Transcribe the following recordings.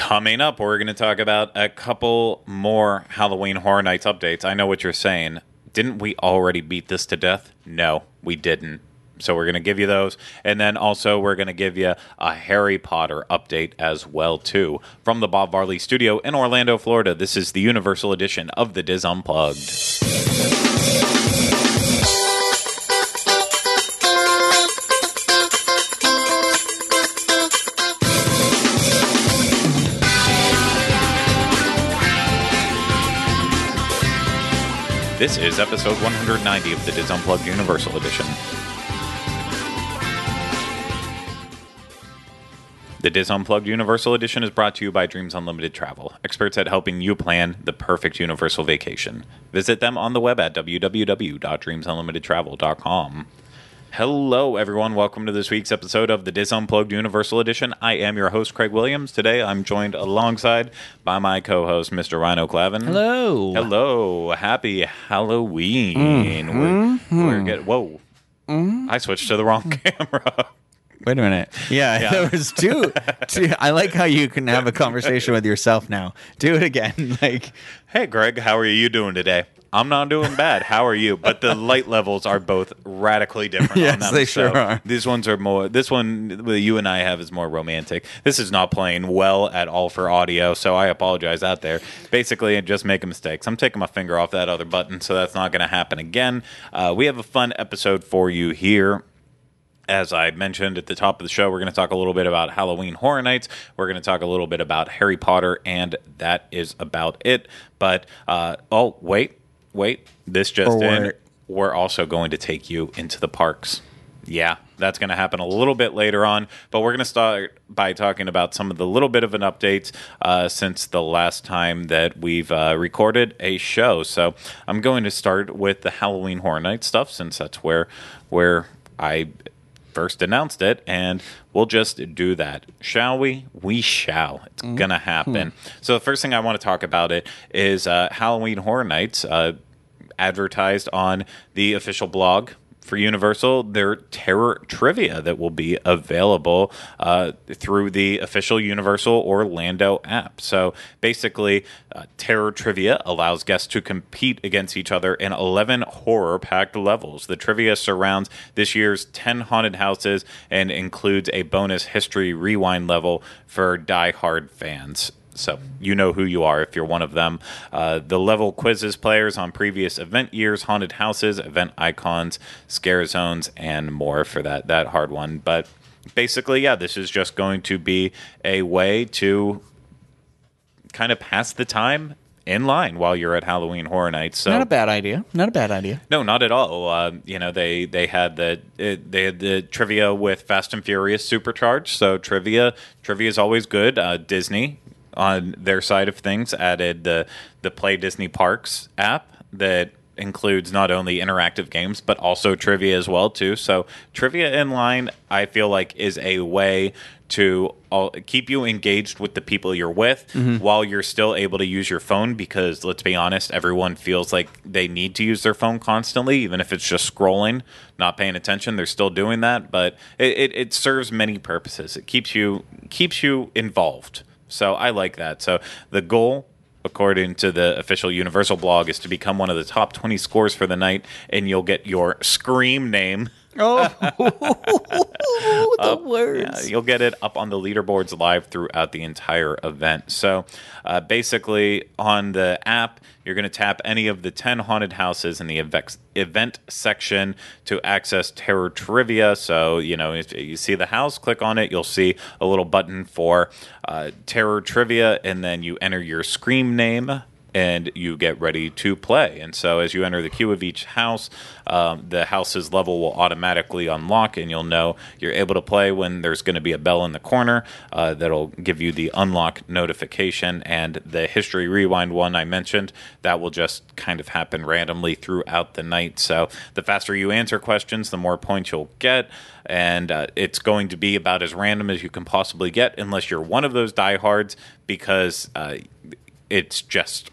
Coming up, we're going to talk about a couple more Halloween Horror Nights updates. I know what you're saying. Didn't we already beat this to death? No, we didn't. So we're going to give you those, and then also we're going to give you a Harry Potter update as well too from the Bob Varley Studio in Orlando, Florida. This is the Universal Edition of the DIS Unplugged. This is episode 190 of the DIS Unplugged Universal Edition. The DIS Unplugged Universal Edition is brought to you by Dreams Unlimited Travel, experts at helping you plan the perfect universal vacation. Visit them on the web at www.dreamsunlimitedtravel.com. Hello, everyone. Welcome to this week's episode of the DIS Unplugged Universal Edition. I am your host, Craig Williams. Today, I'm joined alongside by my co-host, Mr. Rhino Clavin. Hello. Hello. Happy Halloween. We're, we're get, whoa. Mm-hmm. I switched to the wrong camera. Wait a minute. Yeah, Yeah. there was two, two. I like how you can have a conversation with yourself now. Do it again. Like, Hey, Greg, how are you doing today? I'm not doing bad. How are you? But the light levels are both radically different. on Yes, them, they sure are. These ones are more. This one that you and I have is more romantic. This is not playing well at all for audio, so I apologize out there. Basically, just making mistakes. I'm taking my finger off that other button, so that's not going to happen again. Uh, we have a fun episode for you here as I mentioned at the top of the show, we're going to talk a little bit about Halloween Horror Nights. We're going to talk a little bit about Harry Potter, and that is about it. But, uh, oh, wait, wait. This just Or in. We're also going to take you into the parks. Yeah, that's going to happen a little bit later on. But we're going to start by talking about some of the little bit of an update uh, since the last time that we've uh, recorded a show. So I'm going to start with the Halloween Horror Night stuff since that's where where I first announced it, and we'll just do that. Shall we? We shall. It's gonna happen. So the first thing I want to talk about it is uh, Halloween Horror Nights, uh, advertised on the official blog for Universal, their terror trivia that will be available uh, through the official Universal Orlando app. So basically, uh, terror trivia allows guests to compete against each other in 11 horror packed levels. The trivia surrounds this year's 10 haunted houses and includes a bonus history rewind level for die-hard fans. So you know who you are if you're one of them. Uh, the level quizzes players on previous event years, haunted houses, event icons, scare zones, and more for that that hard one. But basically, yeah, this is just going to be a way to kind of pass the time in line while you're at Halloween Horror Nights. So not a bad idea. Not a bad idea. no, not at all. Uh, you know, they they had the it, they had the trivia with Fast and Furious Supercharged. So trivia trivia is always good. Uh, Disney on their side of things added the the Play Disney Parks app that includes not only interactive games but also trivia as well too. So trivia in line, I feel like, is a way to all, keep you engaged with the people you're with mm-hmm. while you're still able to use your phone because let's be honest everyone feels like they need to use their phone constantly even if it's just scrolling not paying attention they're still doing that. But it, it, it serves many purposes. It keeps you keeps you involved so i like that. So the goal according to the official universal blog is to become one of the top 20 scores for the night and you'll get your scream name Oh, the words. yeah, you'll get it up on the leaderboards live throughout the entire event. So, uh, basically, on the app, you're going to tap any of the 10 haunted houses in the event, event section to access terror trivia. So, you know, if you see the house, click on it, you'll see a little button for uh, terror trivia, and then you enter your scream name and you get ready to play. And so, as you enter the queue of each house, um, the house's level will automatically unlock, and you'll know you're able to play when there's going to be a bell in the corner uh, that'll give you the unlock notification. And the history rewind one I mentioned, that will just kind of happen randomly throughout the night. So, the faster you answer questions, the more points you'll get. And uh, it's going to be about as random as you can possibly get, unless you're one of those diehards, because uh, it's just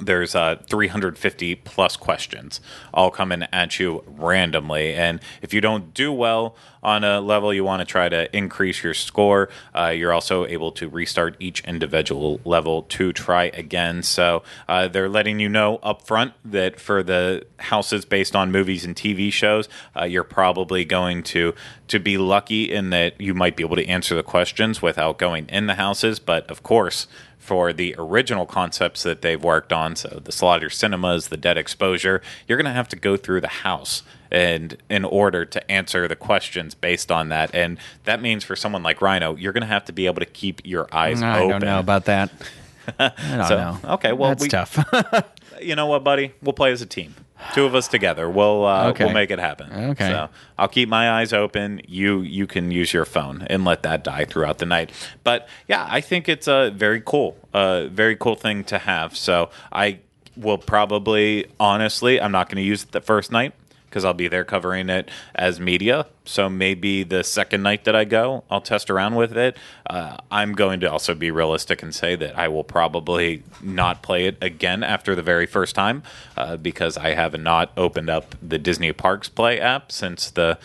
there's uh, 350 plus questions all coming at you randomly. And if you don't do well on a level you want to try to increase your score uh, you're also able to restart each individual level to try again. So uh, they're letting you know up front that for the houses based on movies and tv shows uh, you're probably going to to be lucky in that you might be able to answer the questions without going in the houses. But of course for the original concepts that they've worked on, so the Slaughter Sinemas, the Dead Exposure, you're going to have to go through the house and in order to answer the questions based on that. And that means for someone like Rhino, you're going to have to be able to keep your eyes I open. don't know about that. I don't So, know. okay, well, that's we- tough. you know what, buddy? We'll play as a team. Two of us together. We'll uh, Okay. we'll make it happen. Okay. So I'll keep my eyes open. You you can use your phone and let that die throughout the night. But yeah, I think it's a very cool, uh, very cool thing to have. So I will probably, honestly, I'm not going to use it the first night because I'll be there covering it as media. So maybe the second night that I go, I'll test around with it. Uh, I'm going to also be realistic and say that I will probably not play it again after the very first time uh, because I have not opened up the Disney Parks Play app since the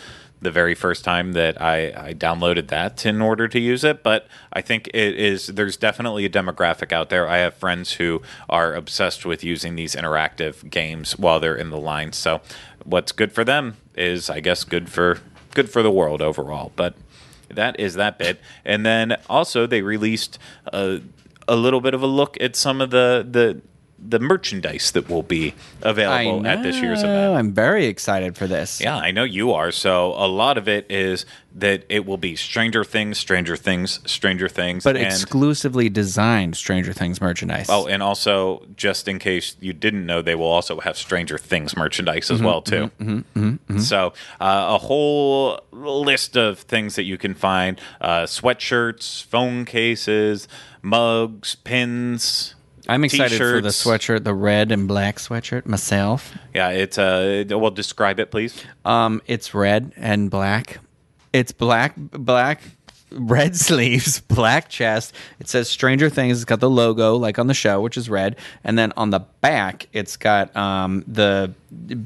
the very first time that I, I downloaded that in order to use it. But I think it is there's definitely a demographic out there. I have friends who are obsessed with using these interactive games while they're in the line. So what's good for them is I guess good for good for the world overall. But that is that bit. And then also they released a, a little bit of a look at some of the the the merchandise that will be available know. at this year's event. I'm very excited for this. Yeah, I know you are. So a lot of it is that it will be Stranger Things, Stranger Things, Stranger Things, But and exclusively designed Stranger Things merchandise. oh, and also just in case you didn't know, they will also have Stranger Things merchandise as well too. So uh, a whole list of things that you can find: uh, sweatshirts, phone cases, mugs, pins. I'm excited for the t-shirts. sweatshirt, the red and black sweatshirt myself. Yeah, it's uh. Well, describe it, please. Um, it's red and black. It's black, black, red sleeves, black chest. It says Stranger Things. It's got the logo like on the show, which is red, and then on the back, it's got um, the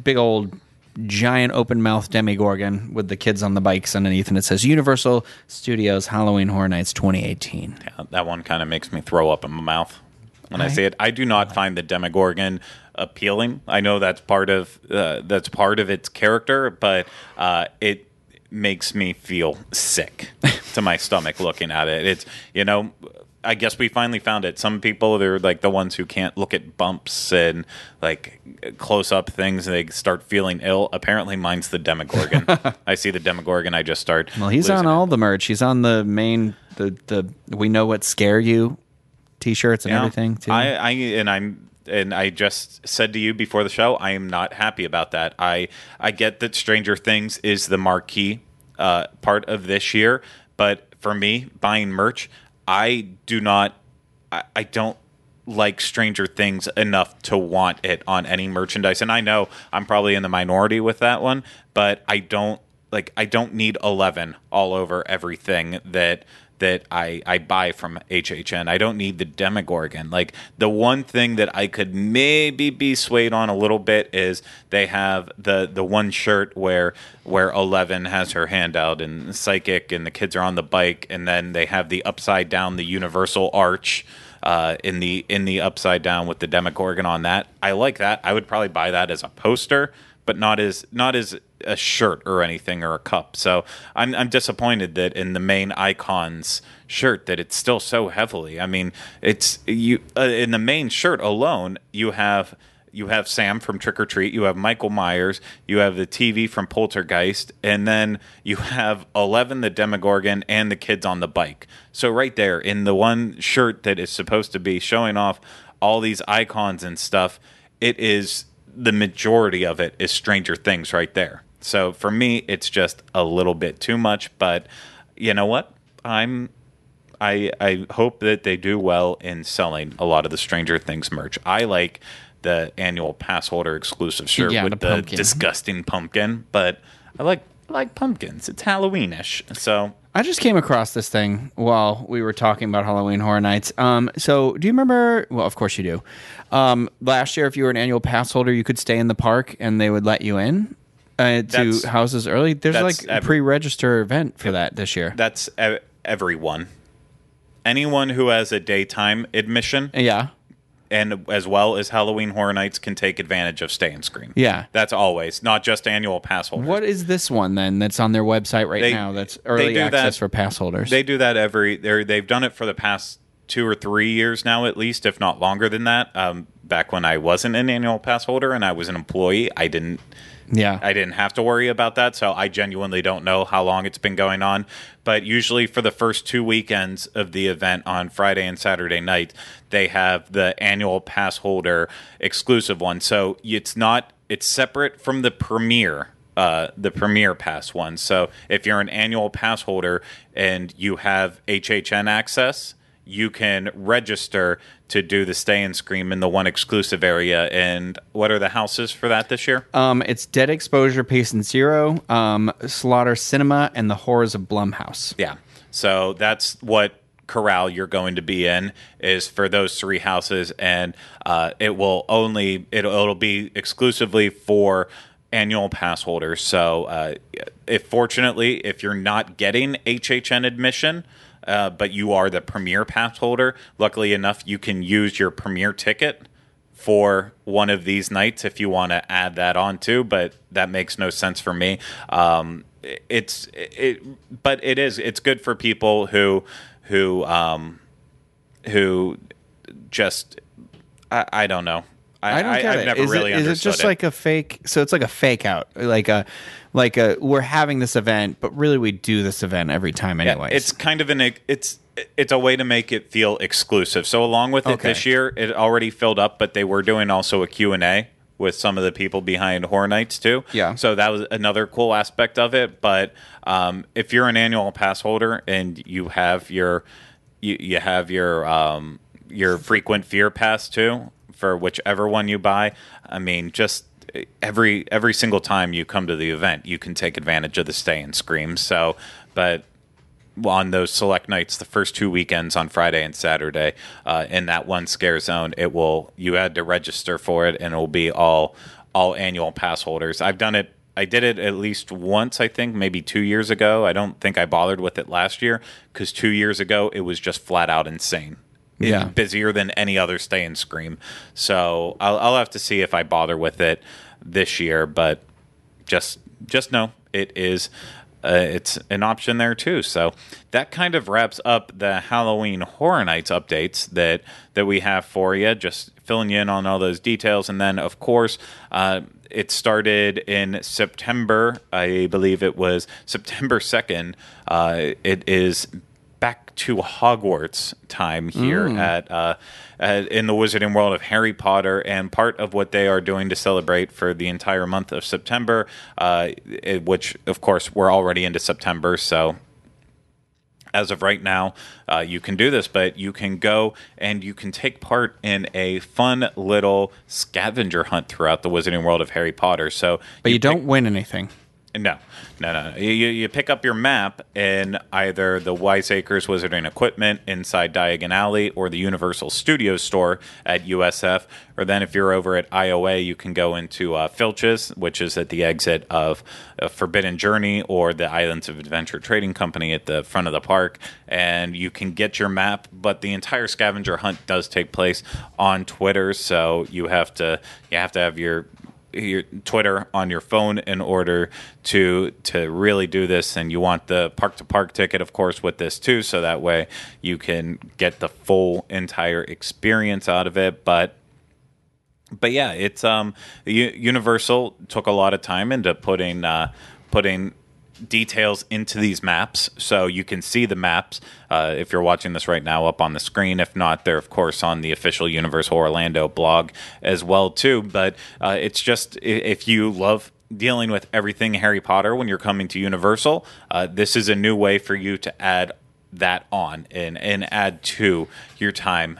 big old giant open mouth Demogorgon with the kids on the bikes underneath, and it says Universal Studios Halloween Horror Nights 2018. Yeah, that one kind of makes me throw up in my mouth when I I- see it. I do not find the Demogorgon appealing. I know that's part of uh, that's part of its character, but uh, it makes me feel sick to my stomach looking at it. It's you know. I guess we finally found it. Some people they're like the ones who can't look at bumps and like close up things and they start feeling ill. Apparently mine's the Demogorgon. I see the Demogorgon, I just start Well, he's on losing it. all the merch. He's on the main the the we know what scare you t-shirts and Yeah. everything too. I, I and I'm and I just said to you before the show, I am not happy about that. I I get that Stranger Things is the marquee uh, part of this year, but for me, buying merch, I do not, I, I don't like Stranger Things enough to want it on any merchandise. And I know I'm probably in the minority with that one, but I don't like I don't need 11 all over everything that that I, I buy from HHN. I don't need the Demogorgon. Like the one thing that I could maybe be swayed on a little bit is they have the the one shirt where where Eleven has her hand out and Psychic and the kids are on the bike and then they have the upside down the universal arch uh, in the in the upside down with the Demogorgon on that. I like that. I would probably buy that as a poster, but not as not as a shirt or anything or a cup. So I'm I'm disappointed that in the main icons shirt that it's still so heavily. I mean, it's you uh, in the main shirt alone. You have you have Sam from Trick or Treat, you have Michael Myers, you have the TV from Poltergeist, and then you have Eleven the Demogorgon and the kids on the bike. So right there in the one shirt that is supposed to be showing off all these icons and stuff, it is the majority of it is Stranger Things right there. So for me, it's just a little bit too much. But you know what? I'm I I hope that they do well in selling a lot of the Stranger Things merch. I like the annual pass holder exclusive shirt Yeah, with the pumpkin. disgusting pumpkin, but I like I like pumpkins. It's Halloweenish. So I just came across this thing while we were talking about Halloween Horror Nights. Um, so, do you remember? Well, of course you do. Um, last year, if you were an annual pass holder, you could stay in the park and they would let you in uh, to houses early. There's like a every- pre-register event for that this year. That's e- everyone. Anyone who has a daytime admission yeah, and as well as Halloween Horror Nights can take advantage of Stay and Scream. Yeah. That's always, not just annual pass holders. what is this one then? That's on their website right They- now. That's early access that- for pass holders. They do that every. They're, they've done it for the past two or three years now, at least, if not longer than that. Um, back when I wasn't an annual pass holder and I was an employee, I didn't. Yeah, I didn't have to worry about that, so I genuinely don't know how long it's been going on. But usually, for the first two weekends of the event on Friday and Saturday night, they have the annual pass holder exclusive one. So it's not it's separate from the premiere. Uh, the premier pass one. So if you're an annual pass holder and you have HHN access, you can register to do the stay and scream in the one exclusive area. And what are the houses for that this year? um, it's Dead Exposure, Patient Zero, um, Slaughter Sinema, and the Horrors of Blumhouse. Yeah. So that's what corral you're going to be in is for those three houses, and uh, it will only it'll, it'll be exclusively for annual pass holders. So, uh, if fortunately, if you're not getting HHN admission. Uh, but you are the premier pass holder. Luckily enough, you can use your premier ticket for one of these nights if you want to add that on too, but that makes no sense for me. Um, it- it's it, but it is it's good for people who who um, who just I, I don't know. I don't get have it. never Is really it, is it just like a fake? So it's like a fake out, like a, like a. We're having this event, but really we do this event every time, Yeah, it's kind of an it's it's a way to make it feel exclusive. So along with it Okay. this year, it already filled up, but they were doing also a Q and A with some of the people behind Horror Nights too. Yeah. So that was another cool aspect of it. But um, if you're an annual pass holder and you have your you, you have your um, your frequent fear pass too for whichever one you buy. I mean, just every every single time you come to the event, you can take advantage of the stay and scream. So, but on those select nights, the first two weekends on Friday and Saturday, uh, in that one scare zone, it will you had to register for it, and it will be all all annual pass holders. I've done it. I did it at least once, I think, maybe two years ago. I don't think I bothered with it last year because two years ago it was just flat out insane. Yeah. busier than any other stay and scream. So I'll, I'll have to see if I bother with it this year, but just just know it is uh, it's an option there too. So that kind of wraps up the Halloween Horror Nights updates that that we have for you. Just filling you in on all those details, and then of course. Uh, it started in September, I believe it was September 2nd. Uh, it is back to Hogwarts time here at, uh, at in the Wizarding World of Harry Potter, and part of what they are doing to celebrate for the entire month of September, uh, it- which of course we're already into September, so as of right now, uh, you can do this, but you can go and you can take part in a fun little scavenger hunt throughout the Wizarding World of Harry Potter. So, but you, pick- don't win anything. No, no, no. you you pick up your map in either the Wiseacres Wizarding Equipment inside Diagon Alley or the Universal Studios store at USF. Or then if you're over at IOA, you can go into uh, Filch's, which is at the exit of uh, Forbidden Journey or the Islands of Adventure Trading Company at the front of the park. And you can get your map, but the entire scavenger hunt does take place on Twitter. So you have to you have to have your your Twitter on your phone in order to to really do this and you want the park to park ticket of course with this too so that way you can get the full entire experience out of it. But but yeah it's um Universal took a lot of time into putting uh putting details into these maps so you can see the maps uh, if you're watching this right now up on the screen. If not they're of course on the official universal orlando blog as well too. But uh, it's just if you love dealing with everything harry potter when you're coming to universal uh, this is a new way for you to add that on and, and add to your time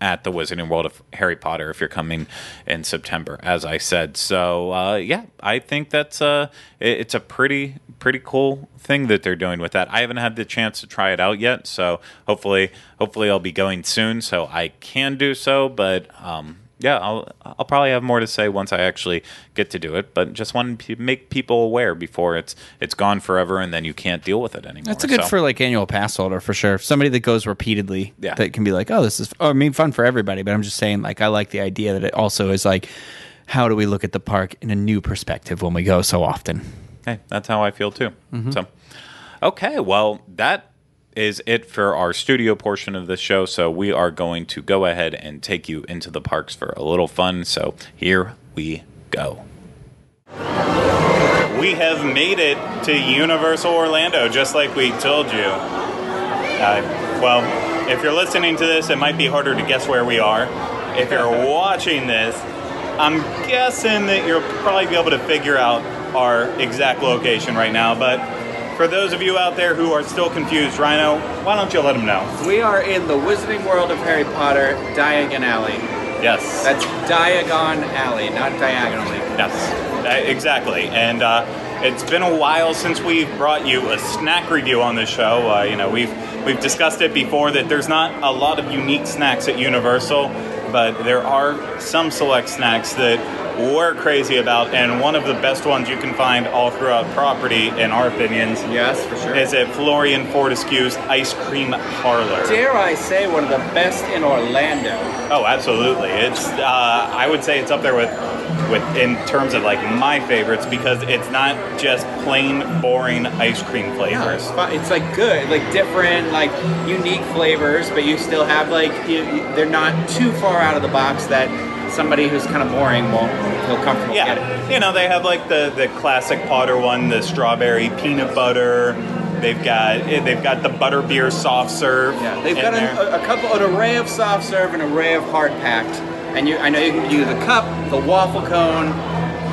at the Wizarding World of Harry Potter if you're coming in September, as I said. So uh, yeah, I think that's uh, it- it's a pretty pretty cool thing that they're doing with that. I haven't had the chance to try it out yet, so hopefully hopefully I'll be going soon, so I can do so. But um, yeah, I'll I'll probably have more to say once I actually get to do it. But just wanted to make people aware before it's it's gone forever and then you can't deal with it anymore. That's a good So- for like annual pass holder for sure. Somebody that goes repeatedly, Yeah. that can be like, oh, this is. Oh, I mean, fun for everybody. But I'm just saying, like, I like the idea that it also is like, how do we look at the park in a new perspective when we go so often? Hey, that's how I feel too. Mm-hmm. So, okay, well, that is it for our studio portion of the show. So, we are going to go ahead and take you into the parks for a little fun. So, here we go. We have made it to Universal Orlando, just like we told you. Uh, well, if you're listening to this, it might be harder to guess where we are. If you're watching this, I'm guessing that you'll probably be able to figure out our exact location right now. But for those of you out there who are still confused, Rhino, why don't you let them know? We are in the Wizarding World of Harry Potter, Diagon Alley. Yes. That's Diagon Alley, not diagonally. Yes, uh, exactly. And uh, it's been a while since we've brought you a snack review on this show. Uh, you know, we've we've discussed it before that there's not a lot of unique snacks at Universal, but there are some select snacks that we're crazy about, and one of the best ones you can find all throughout property, in our opinions, Yes, for sure. is at Florean Fortescue's Ice Cream Parlor. Dare I say, one of the best in Orlando. Oh, absolutely. It's uh, I would say it's up there with with in terms of like my favorites because it's not just plain boring ice cream flavors. it's, it's like good, like different, like unique flavors, but you still have like you- they're not too far out of the box that somebody who's kind of boring won't feel comfortable getting. Yeah, you know they have like the the classic Potter one, the strawberry peanut butter. They've got eh, they've got the butterbeer soft serve. Yeah, they've got a, a couple, an array of soft serve, and an array of hard packed, and you, I know you can do the cup, the waffle cone,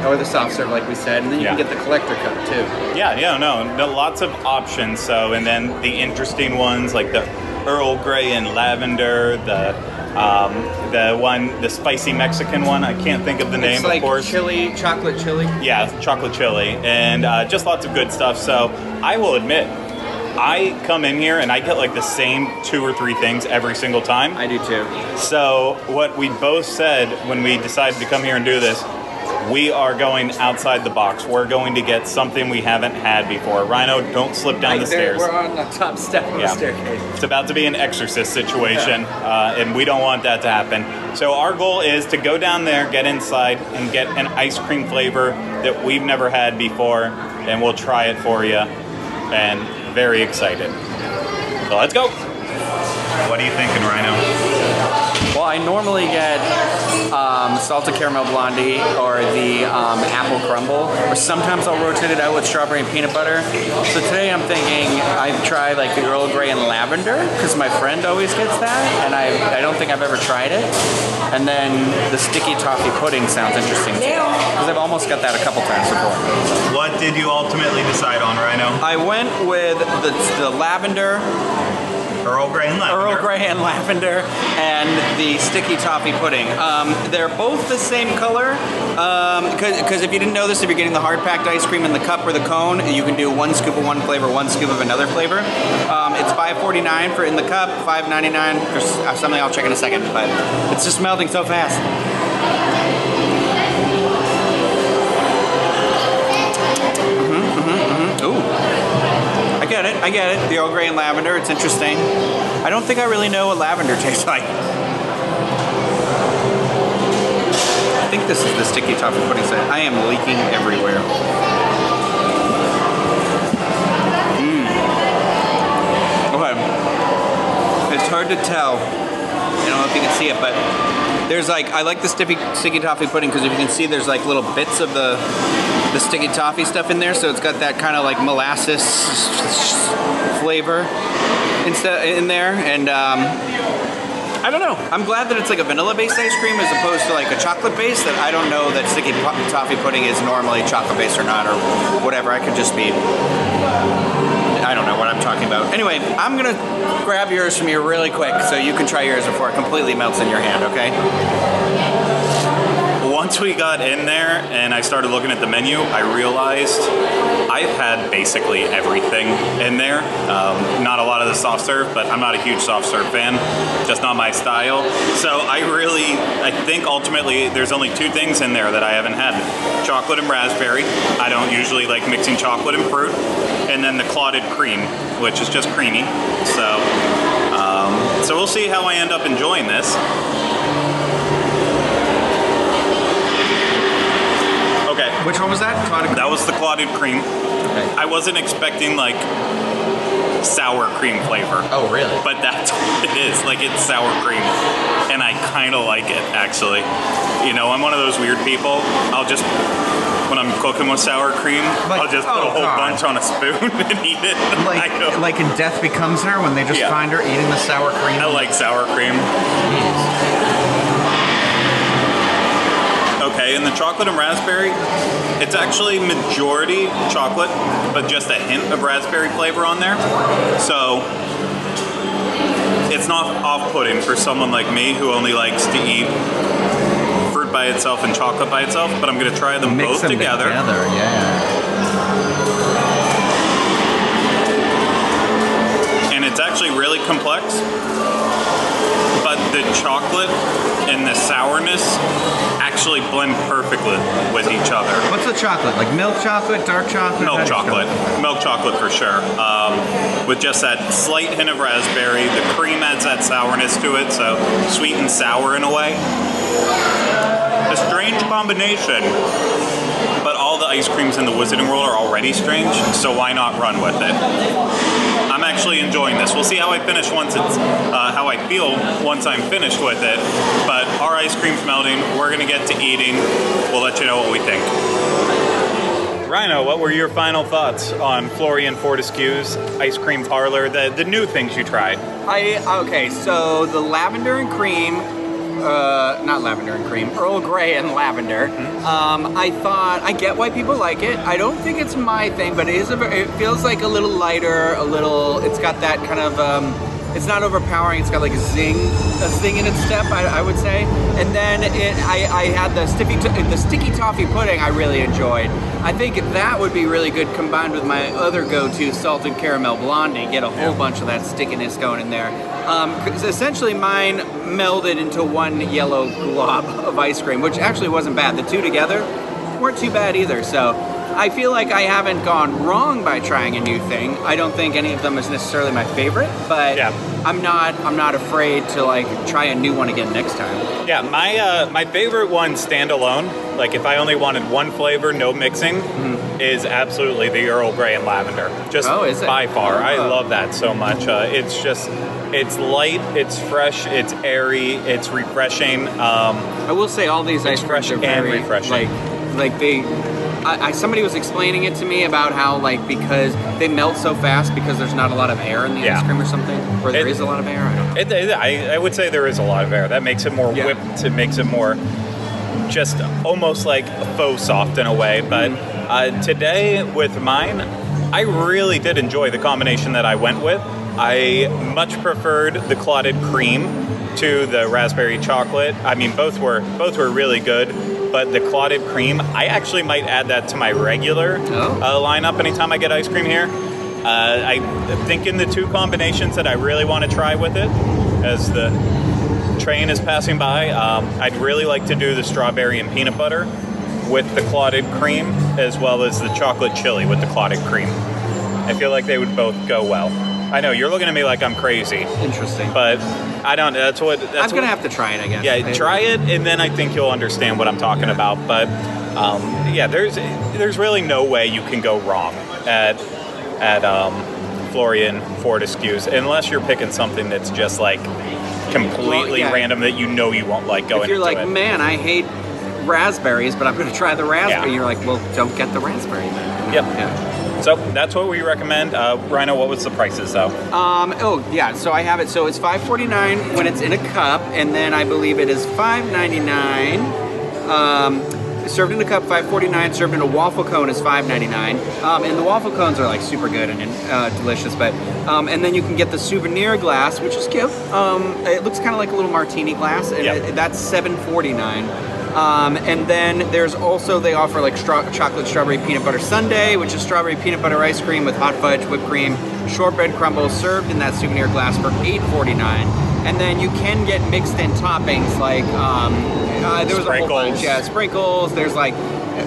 or the soft serve, like we said, and then you Yeah. can get the collector cup too. Yeah, yeah, no, no, lots of options. So, and then the interesting ones like the Earl Grey and lavender, the um, the one, the spicy Mexican one. I can't think of the name, it's like of course. chili, chocolate chili. Yeah, chocolate chili, and uh, just lots of good stuff. So, I will admit, I come in here and I get like the same two or three things every single time. I do too. So, what we both said when we decided to come here and do this, we are going outside the box. We're going to get something we haven't had before. Rhino, don't slip down Like, the stairs. We're on the top step of Yeah. the staircase. It's about to be an exorcist situation, uh, and we don't want that to happen. So, our goal is to go down there, get inside, and get an ice cream flavor that we've never had before, and we'll try it for you. And very excited. So, let's go. What are you thinking, Rhino? Well, I normally get um, salted caramel blondie or the um, apple crumble, or sometimes I'll rotate it out with strawberry and peanut butter. So today I'm thinking I've tried like the Earl Grey and lavender because my friend always gets that, and I, I don't think I've ever tried it. And then the sticky toffee pudding sounds interesting too because I've almost got that a couple times before. What did you ultimately decide on, Rhino? I went with the, the lavender, Earl Grey and Earl Grey and lavender, and the sticky toffee pudding. Um, they're both the same color. Because if you didn't know this, if you're getting the hard packed ice cream in the cup or the cone, you can do one scoop of one flavor, one scoop of another flavor. Um, it's $5.49 for in the cup, $5.99 for uh, something I'll check in a second. But it's just melting so fast. I get it. The Earl Grey and lavender. It's interesting. I don't think I really know what lavender tastes like. I think this is the sticky toffee pudding set. I am leaking everywhere. Mm. Okay. It's hard to tell. I don't know if you can see it, but there's like I like the sticky sticky toffee pudding because if you can see, there's like little bits of the the sticky toffee stuff in there, so it's got that kind of like molasses flavor instead in there, and um, I don't know. I'm glad that it's like a vanilla-based ice cream as opposed to like a chocolate-based. That I don't know that sticky toffee pudding is normally chocolate-based or not, or whatever. I could just be. I I don't know what I'm talking about. Anyway, I'm gonna grab yours from you really quick so you can try yours before it completely melts in your hand. Okay? Once we got in there and I started looking at the menu, I realized I've had basically everything in there. Um, not a lot of the soft serve, but I'm not a huge soft serve fan. Just not my style. So I really, I think ultimately there's only two things in there that I haven't had: chocolate and raspberry. I don't usually like mixing chocolate and fruit, and then the clotted cream, which is just creamy. So, um, so we'll see how I end up enjoying this. Okay. Which one was that? Clotted That was the clotted cream. Okay. I wasn't expecting like sour cream flavor. Oh, really? But that's what it is. Like it's sour cream. And I kind of like it actually. You know, I'm one of those weird people. I'll just when I'm cooking with sour cream, Like- I'll just put oh, a whole God. bunch on a spoon and eat it. Like, like in Death Becomes Her when they just Yeah. find her eating the sour cream. I like sour cream. Okay, and the chocolate and raspberry, it's actually majority chocolate, but just a hint of raspberry flavor on there. So it's not off-putting for someone like me who only likes to eat fruit by itself and chocolate by itself. But I'm gonna try them Mix both them together. yeah. and it's actually really complex. The chocolate and the sourness actually blend perfectly with each other. What's the chocolate? Like milk chocolate, dark chocolate? Milk you chocolate, milk chocolate for sure. Um, with just that slight hint of raspberry, the cream adds that sourness to it, so sweet and sour in a way. A strange combination, but all the ice creams in the Wizarding World are already strange, so why not run with it? I'm actually enjoying this. We'll see how I finish once it's uh, how I feel once I'm finished with it. But our ice cream's melting. We're gonna get to eating. We'll let you know what we think. Rhino, what were your final thoughts on Florean Fortescue's ice cream parlor? The the new things you tried. I okay, so the lavender and cream, uh, not lavender and cream, Earl Grey and lavender. Um, I thought I get why people like it. I don't think it's my thing, but it is a. It feels like a little lighter, a little. It's got that kind of. Um, it's not overpowering. It's got like a zing, a zing in its step. I, I would say. And then it, I, I had the stiffy, t- the sticky toffee pudding. I really enjoyed. I think that would be really good combined with my other go-to salted caramel blondie. Get a whole bunch of that stickiness going in there. Um, essentially, mine melded into one yellow glob of ice cream, which actually wasn't bad. The two together weren't too bad either. So I feel like I haven't gone wrong by trying a new thing. I don't think any of them is necessarily my favorite, but Yeah. I'm not I'm not afraid to like try a new one again next time. Yeah, my uh, my favorite one standalone. Like if I only wanted one flavor, no mixing, is absolutely the Earl Grey and lavender. Just Oh, by far, I Oh. love that so much. Uh, it's just it's light, it's fresh, it's airy, it's refreshing. Um, I will say all these ice fresh creams are and very refreshing. like like they. I, I, somebody was explaining it to me about how like because they melt so fast because there's not a lot of air in the Yeah. ice cream or something, or there It- is a lot of air. I don't. know. It, it- I, I would say there is a lot of air. That makes it more Yeah. whipped. It makes it more just almost like faux soft in a way. But Mm-hmm. uh, today with mine, I really did enjoy the combination that I went with. I much preferred the clotted cream to the raspberry chocolate. I mean, both were both were really good. But the clotted cream, I actually might add that to my regular Oh. uh, lineup anytime I get ice cream here. Uh, I think in the two combinations that I really want to try with it, as the train is passing by, um, I'd really like to do the strawberry and peanut butter with the clotted cream, as well as the chocolate chili with the clotted cream. I feel like they would both go well. I know you're looking at me like I'm crazy, Interesting. but I don't. That's what. That's I'm gonna what- have to try it. I guess. yeah, I- try it, and then I think you'll understand what I'm talking about. But um, yeah, there's there's really no way you can go wrong at at um, Florean Fortescue's unless you're picking something that's just like completely Well, yeah. random that you know you won't like going if you're like, it. man, I hate raspberries, but I'm going to try the raspberry. Yeah. You're like, well, don't get the raspberry. Then. Yep. Yeah. So that's what we recommend. Uh, Rhino, what was the prices though? Um. Oh, yeah. So I have it. So it's 5.49 when it's in a cup, and then I believe it is 5.99. Um, served in a cup, five forty nine. Served in a waffle cone is five ninety nine. Um, and the waffle cones are like super good and uh, delicious. But um, and then you can get the souvenir glass, which is cute. Um, it looks kind of like a little martini glass, and Yep. it, that's seven forty nine. Um, and then there's also they offer like stra- chocolate strawberry peanut butter sundae, which is strawberry peanut butter ice cream with hot fudge, whipped cream, shortbread crumbles served in that souvenir glass for eight forty nine. And then you can get mixed in toppings like um, uh, there was a whole bunch, Sprinkles. yeah, sprinkles. There's like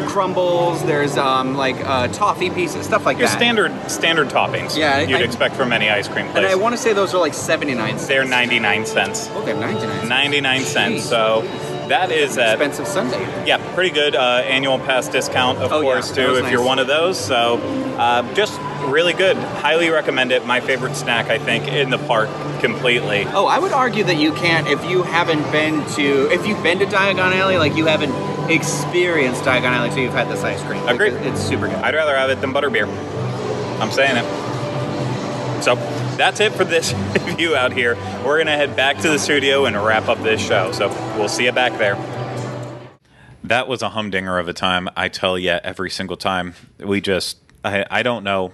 crumbles. There's um, like uh, toffee pieces, stuff like Your that. standard standard toppings. Yeah, you'd I- expect from any ice cream place. And. I want to say those are like seventy nine. cents. They're 99 cents. Oh, they're ninety nine. 99 cents. Jeez. So that is at expensive Sunday. yeah, pretty good uh, annual pass discount, of Oh, course, that too, if you're one of those. So uh, just really good. Highly recommend it. My favorite snack, I think, in the park completely. Oh, I would argue that you can't if you haven't been to if you've been to Diagon Alley, like you haven't experienced Diagon Alley so you've had this ice cream. Like, Agreed. it- it's super good. I'd rather have it than butterbeer. I'm saying it. So that's it for this review out here. We're gonna head back to the studio and wrap up this show. So we'll see you back there. That was a humdinger of a time. I tell you, every single time we just, I, I don't know.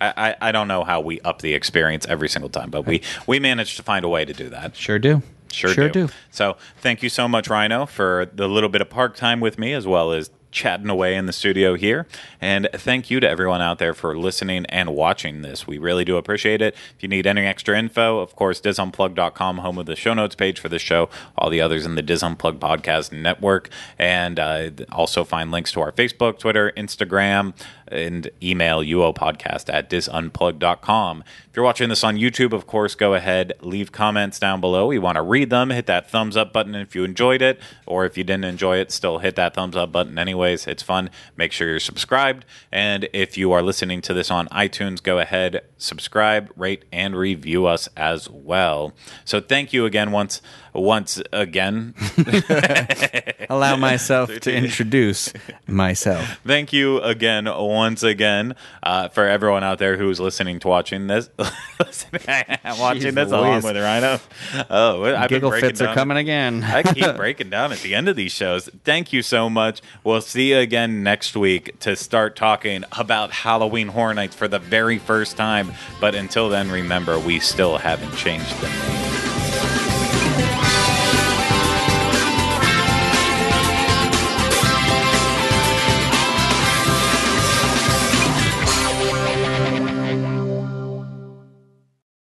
I, I, I don't know how we up the experience every single time, but we, we managed to find a way to do that. Sure do. Sure, sure do. do. So thank you so much, Rhino, for the little bit of park time with me, as well as chatting away in the studio here. And thank you to everyone out there for listening and watching this. We really do appreciate it. If you need any extra info, of course, disunplug.com, home of the show notes page for this show, all the others in the Disunplug podcast network, and uh, also find links to our Facebook, Twitter, Instagram, and email uopodcast at disunplug.com. If you're watching this on YouTube, of course, go ahead, leave comments down below. We want to read them. Hit that thumbs up button if you enjoyed it, or if you didn't enjoy it, still hit that thumbs up button anyways. It's fun. Make sure you're subscribed. And if you are listening to this on iTunes, go ahead, subscribe, rate, and review us as well. So thank you again once once again. Allow myself to introduce myself. Thank you again, once again, uh, for everyone out there who's listening to watching this, listening, watching Jeez this along Louise. with Rhino. Oh, I've been Giggle breaking fits are coming again. I keep breaking down at the end of these shows. Thank you so much. We'll see you again next week to start talking about Halloween Horror Nights for the very first time. But until then, remember, we still haven't changed the name.